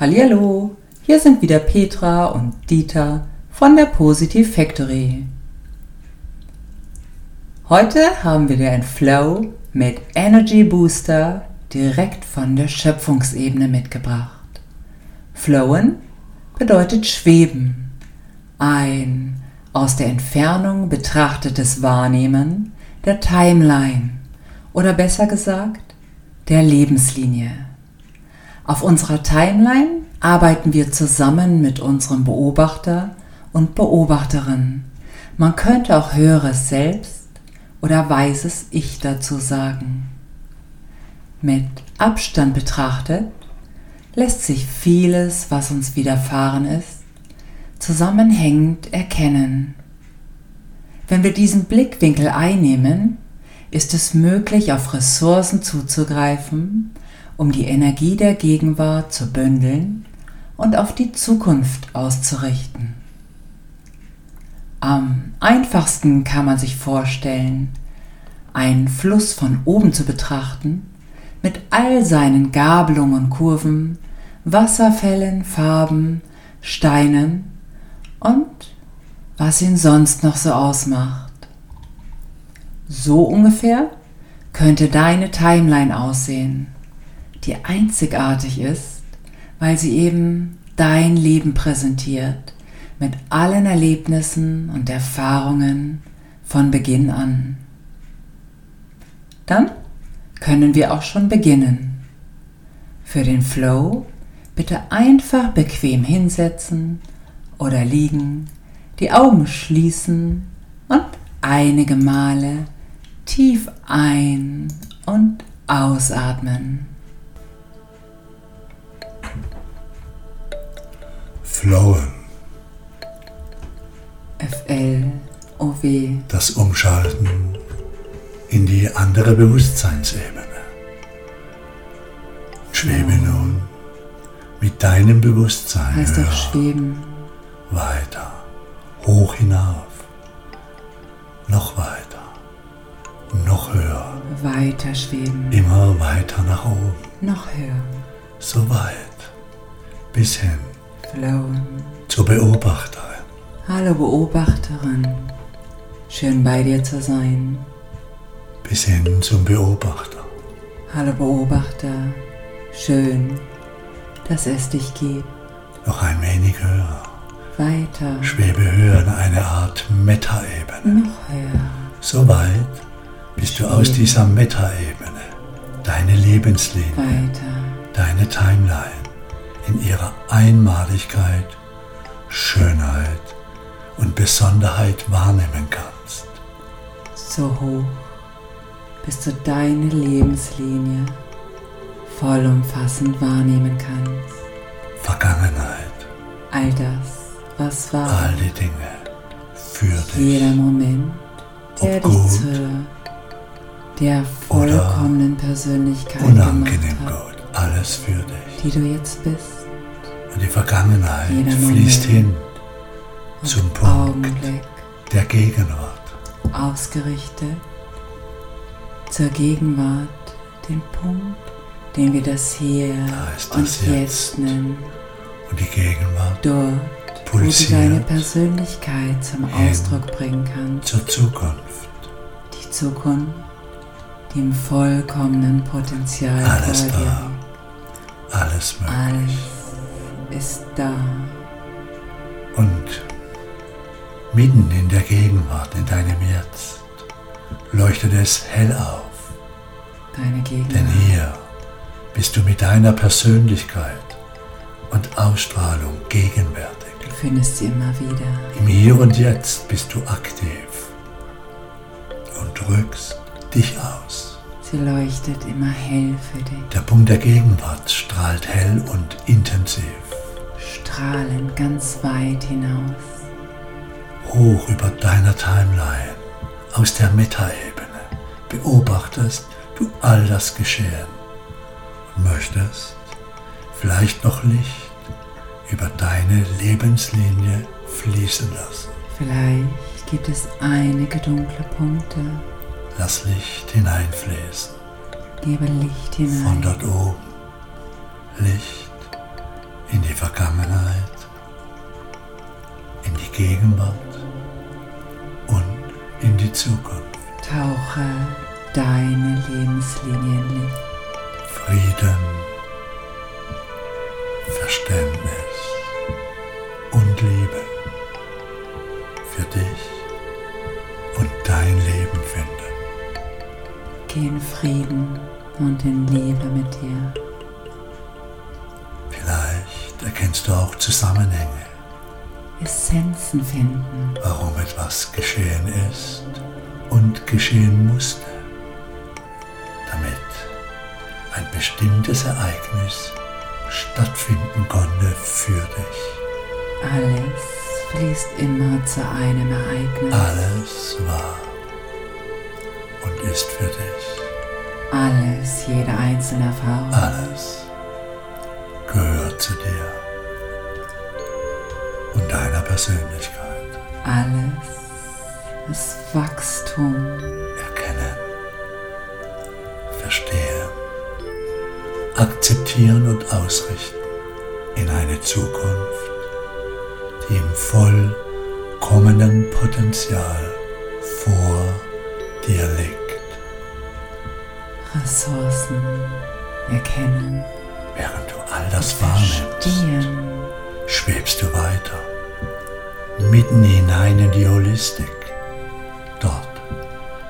Hallihallo, hier sind wieder Petra und Dieter von der Positive Factory. Heute haben wir dir ein Flow mit Energy Booster direkt von der Schöpfungsebene mitgebracht. Flowen bedeutet schweben, ein aus der Entfernung betrachtetes Wahrnehmen der Timeline oder besser gesagt der Lebenslinie. Auf unserer Timeline arbeiten wir zusammen mit unserem Beobachter und Beobachterin. Man könnte auch höheres Selbst oder weises Ich dazu sagen. Mit Abstand betrachtet lässt sich vieles, was uns widerfahren ist, zusammenhängend erkennen. Wenn wir diesen Blickwinkel einnehmen, ist es möglich, auf Ressourcen zuzugreifen, um die Energie der Gegenwart zu bündeln und auf die Zukunft auszurichten. Am einfachsten kann man sich vorstellen, einen Fluss von oben zu betrachten, mit all seinen Gabelungen und Kurven, Wasserfällen, Farben, Steinen und was ihn sonst noch so ausmacht. So ungefähr könnte deine Timeline aussehen, die einzigartig ist, weil sie eben dein Leben präsentiert, mit allen Erlebnissen und Erfahrungen von Beginn an. Dann können wir auch schon beginnen. Für den Flow bitte einfach bequem hinsetzen oder liegen, die Augen schließen und einige Male tief ein- und ausatmen. Flowen. F-L-O-W. Das Umschalten in die andere Bewusstseinsebene. Schwebe nun mit deinem Bewusstsein Heißt doch höher, schweben. weiter, hoch hinauf, noch weiter, noch höher, Weiter schweben. immer weiter nach oben, Noch höher. so weit, bis hin Flowen. zur Beobachterin. Hallo Beobachterin. Schön bei dir zu sein. bis hin zum Beobachter. Hallo Beobachter. Schön, dass es dich gibt. Noch ein wenig höher. Weiter. Schwebe höher in eine Art Meta-Ebene. Noch höher. So weit, bis du aus dieser Meta-Ebene deine Lebenslinie, Weiter. deine Timeline in ihrer Einmaligkeit, Schönheit und Besonderheit wahrnehmen kannst. So hoch, bis du deine Lebenslinie vollumfassend wahrnehmen kannst. Vergangenheit, All das, was war. all die Dinge für Jeder dich, Moment, der Ob dich zur der vollkommenen Persönlichkeit unangenehm gemacht hat, gut, alles für dich. die du jetzt bist. Und die Vergangenheit fließt hin zum Punkt Augenblick der Gegenwart. ausgerichtet zur Gegenwart, den Punkt, den wir das Hier Da und das Jetzt Jetzt. nennen. Und die Gegenwart Dort, wo du deine Persönlichkeit zum. Ausdruck bringen kannst. zur Zukunft. Die Zukunft, die im vollkommenen Potenzial Alles da. Alles möglich. Alles ist da. Und mitten in der Gegenwart, in deinem Jetzt, leuchtet es hell auf. Deine Denn Gegenwart. hier bist du mit deiner Persönlichkeit und Ausstrahlung gegenwärtig. Du findest sie immer wieder. Im Hier und Jetzt bist du aktiv und drückst dich aus. Sie leuchtet immer hell für dich. Der Punkt der Gegenwart strahlt hell und intensiv, Strahlend ganz weit hinaus. hoch über deiner Timeline, aus der Metaebene, beobachtest du all das Geschehen und möchtest vielleicht noch Licht über deine Lebenslinie fließen lassen. Vielleicht gibt es einige dunkle Punkte. Lass Licht hineinfließen, Gebe Licht von hinein. dort oben. Licht in Vergangenheit, in die Gegenwart und in die Zukunft. Tauche deine Lebenslinie in Licht. Frieden, Verständnis Geh in Frieden und in Liebe mit dir. Vielleicht erkennst du auch Zusammenhänge, Essenzen finden. warum etwas geschehen ist und geschehen musste, damit ein bestimmtes Ereignis stattfinden konnte für dich. Alles fließt immer zu einem Ereignis. Alles war ist für dich. Alles, jede einzelne Erfahrung. Alles gehört zu dir und deiner Persönlichkeit. Alles ist Wachstum. Erkennen, verstehen, akzeptieren und ausrichten in eine Zukunft, die im vollkommenen Potenzial vor dir liegt. Ressourcen erkennen. Während du all das wahrnimmst, schwebst du weiter, mitten hinein in die Holistik, dort,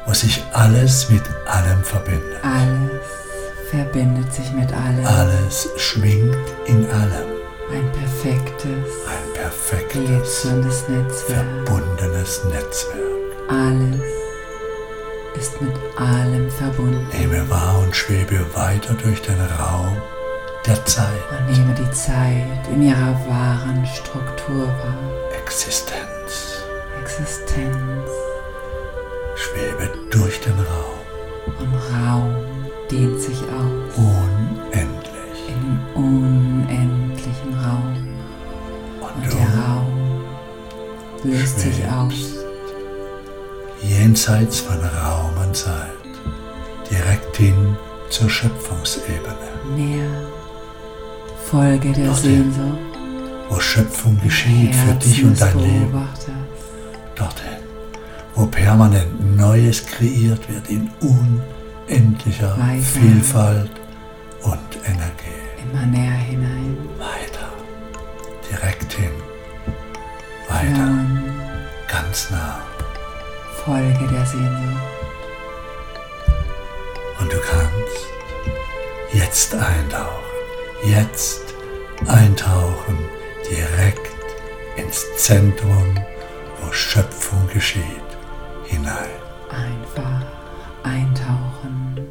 wo sich alles mit allem verbindet. Alles verbindet sich mit allem. Alles schwingt in allem, Ein perfektes, ein perfektes, glitzerndes Netzwerk. verbundenes Netzwerk. Alles ist mit allem verbunden. Nehme wahr und schwebe weiter durch den Raum der Zeit, Und nehme die Zeit in ihrer wahren Struktur wahr. Existenz. Existenz Schwebe durch den Raum, und Raum dehnt sich aus unendlich. in den unendlichen Raum. Und Und der Raum löst sich auf. Jenseits von Raum und Zeit, direkt hin zur Schöpfungsebene, Näher. Folge der Dorthin. Sehnsucht. wo Schöpfung geschieht für dich und dein Leben. Dorthin, wo permanent Neues kreiert wird in unendlicher Weiter. Vielfalt und Energie. Immer näher hinein. Weiter, direkt hin, weiter, Flown. ganz nah. Folge der Sehnsucht. Und du kannst jetzt eintauchen, jetzt eintauchen, direkt ins Zentrum, wo Schöpfung geschieht, hinein. Einfach eintauchen.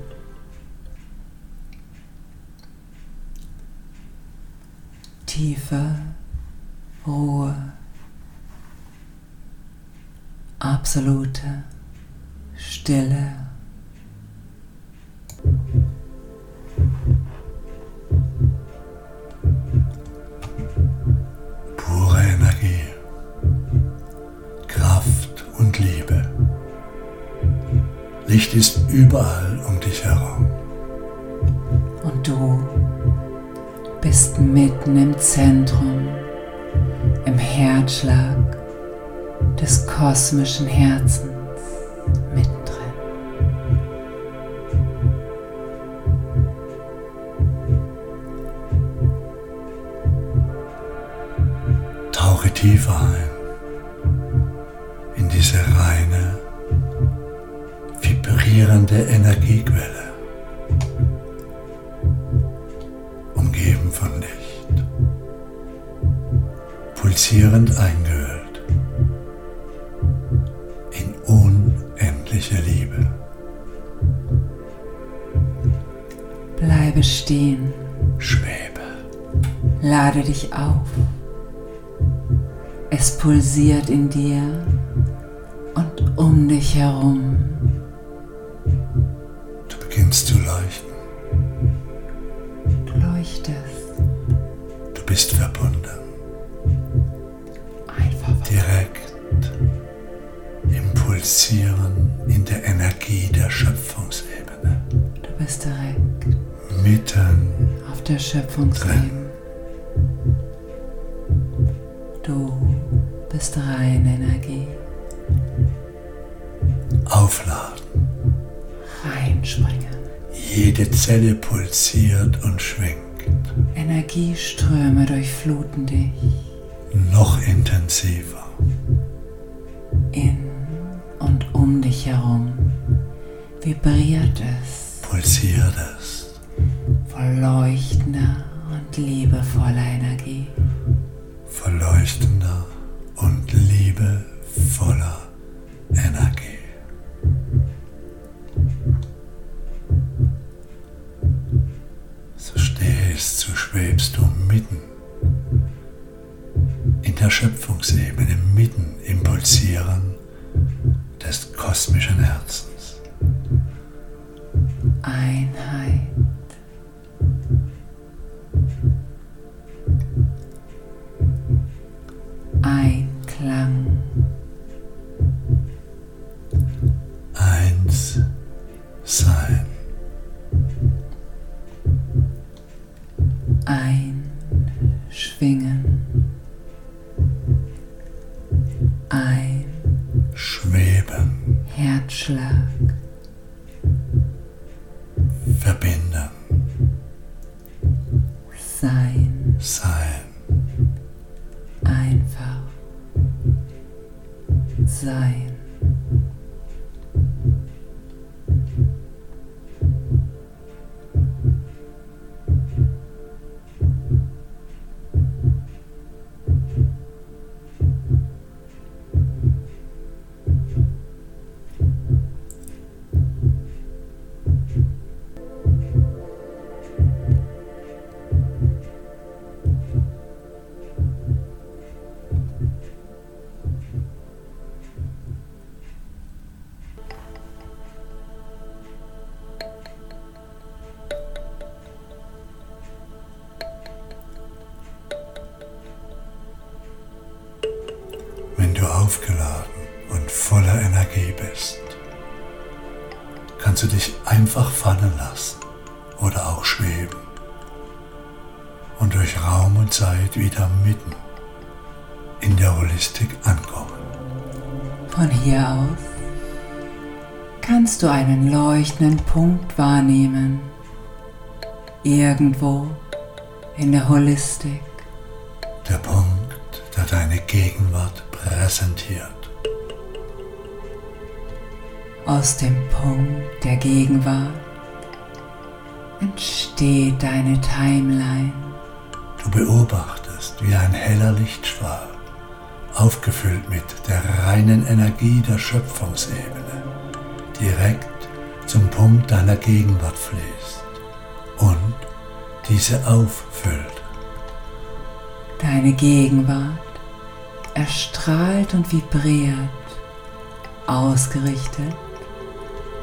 Tiefe Ruhe. Absolute Stille. Pure Energie, Kraft und Liebe. Licht ist überall um dich herum. Und du bist mitten im Zentrum, im Herzschlag des kosmischen Herzens mittendrin. Tauche tiefer unendliche Liebe. Bleibe stehen, Schwebe, lade dich auf. Es pulsiert in dir und um dich herum. du beginnst zu leuchten, Du leuchtest du bist verbunden. einfach direkt im Pulsieren in der Energie der Schöpfungsebene. Du bist direkt mitten auf der Schöpfungsebene. Du bist rein Energie. Aufladen. Reinspringen. Jede Zelle pulsiert und schwingt. Energieströme durchfluten dich. Noch intensiver. Um dich herum vibriert es. Pulsiert es. Voll leuchtender und liebevoller Energie. Verleuchtender und liebevoller Energie. So stehst, so schwebst du mitten in der Schöpfungsebene, mitten im Pulsieren des kosmischen Herzens. Verbinden, Sein. Oder auch schweben und durch Raum und Zeit wieder mitten in der Holistik ankommen. Von hier aus kannst du einen leuchtenden Punkt wahrnehmen. Irgendwo in der Holistik. Der Punkt, der deine Gegenwart präsentiert. Aus dem Punkt der Gegenwart entsteht deine Timeline. Du beobachtest, wie ein heller Lichtstrahl, aufgefüllt mit der reinen Energie der Schöpfungsebene, direkt zum Punkt deiner Gegenwart fließt und diese auffüllt. Deine Gegenwart erstrahlt und vibriert, ausgerichtet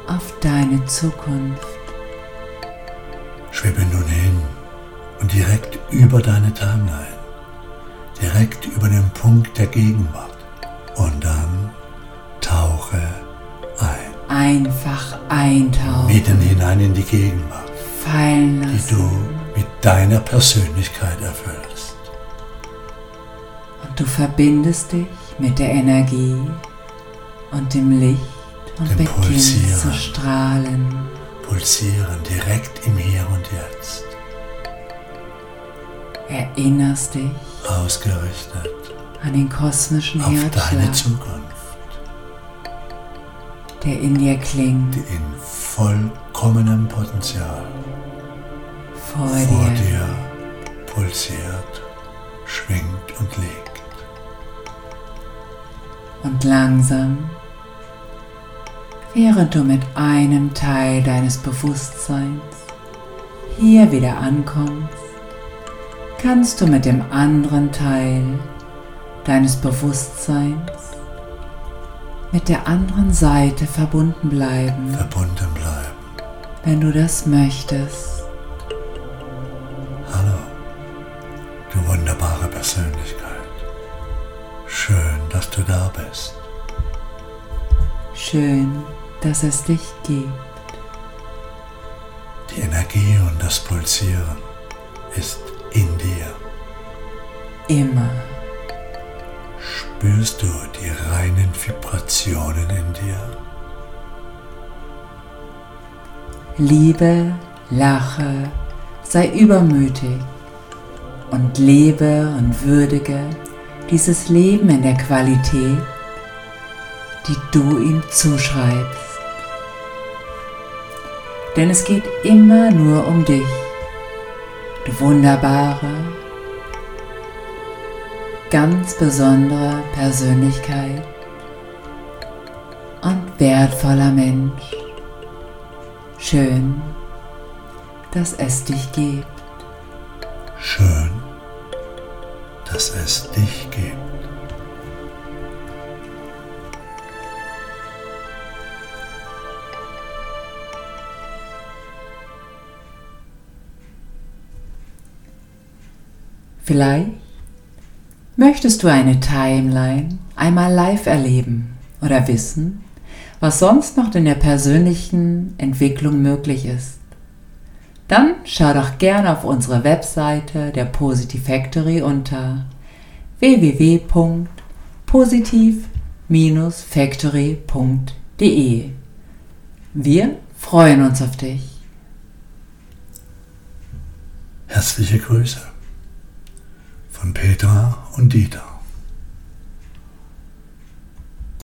auf deine Zukunft. Schwebe nun hin und direkt über deine Timeline, direkt über den Punkt der Gegenwart und dann tauche ein, Einfach eintauchen, mitten hinein in die Gegenwart, fallen die lassen. du mit deiner Persönlichkeit erfüllst. Und du verbindest dich mit der Energie und dem Licht und Dem beginnst Pulsieren. zu strahlen. Pulsieren direkt im Hier und Jetzt, Erinnerst dich? Ausgerichtet an den kosmischen auf deine Herzschlag, Zukunft, der in dir klingt, die in vollkommenem Potenzial vor, vor dir. dir pulsiert, schwingt und liegt. Und langsam, während du mit einem Teil deines Bewusstseins hier wieder ankommst, kannst du mit dem anderen Teil deines Bewusstseins mit der anderen Seite verbunden bleiben, Verbunden bleiben. wenn du das möchtest. Hallo, du wunderbare Persönlichkeit. Schön, dass du da bist. Schön, dass es dich gibt. Die Energie und das Pulsieren ist in dir. Immer. Spürst du die reinen Vibrationen in dir? Liebe, lache, sei übermütig und lebe und würdige dieses Leben in der Qualität, die du ihm zuschreibst. Denn es geht immer nur um dich, du wunderbare, ganz besondere Persönlichkeit und wertvoller Mensch. Schön, dass es dich gibt. Schön, dass es dich gibt. Vielleicht möchtest du eine Timeline einmal live erleben oder wissen, was sonst noch in der persönlichen Entwicklung möglich ist. Dann schau doch gerne auf unsere Webseite der Positive Factory unter www.positiv-factory.de. Wir freuen uns auf dich. Herzliche Grüße von Petra und Dieter.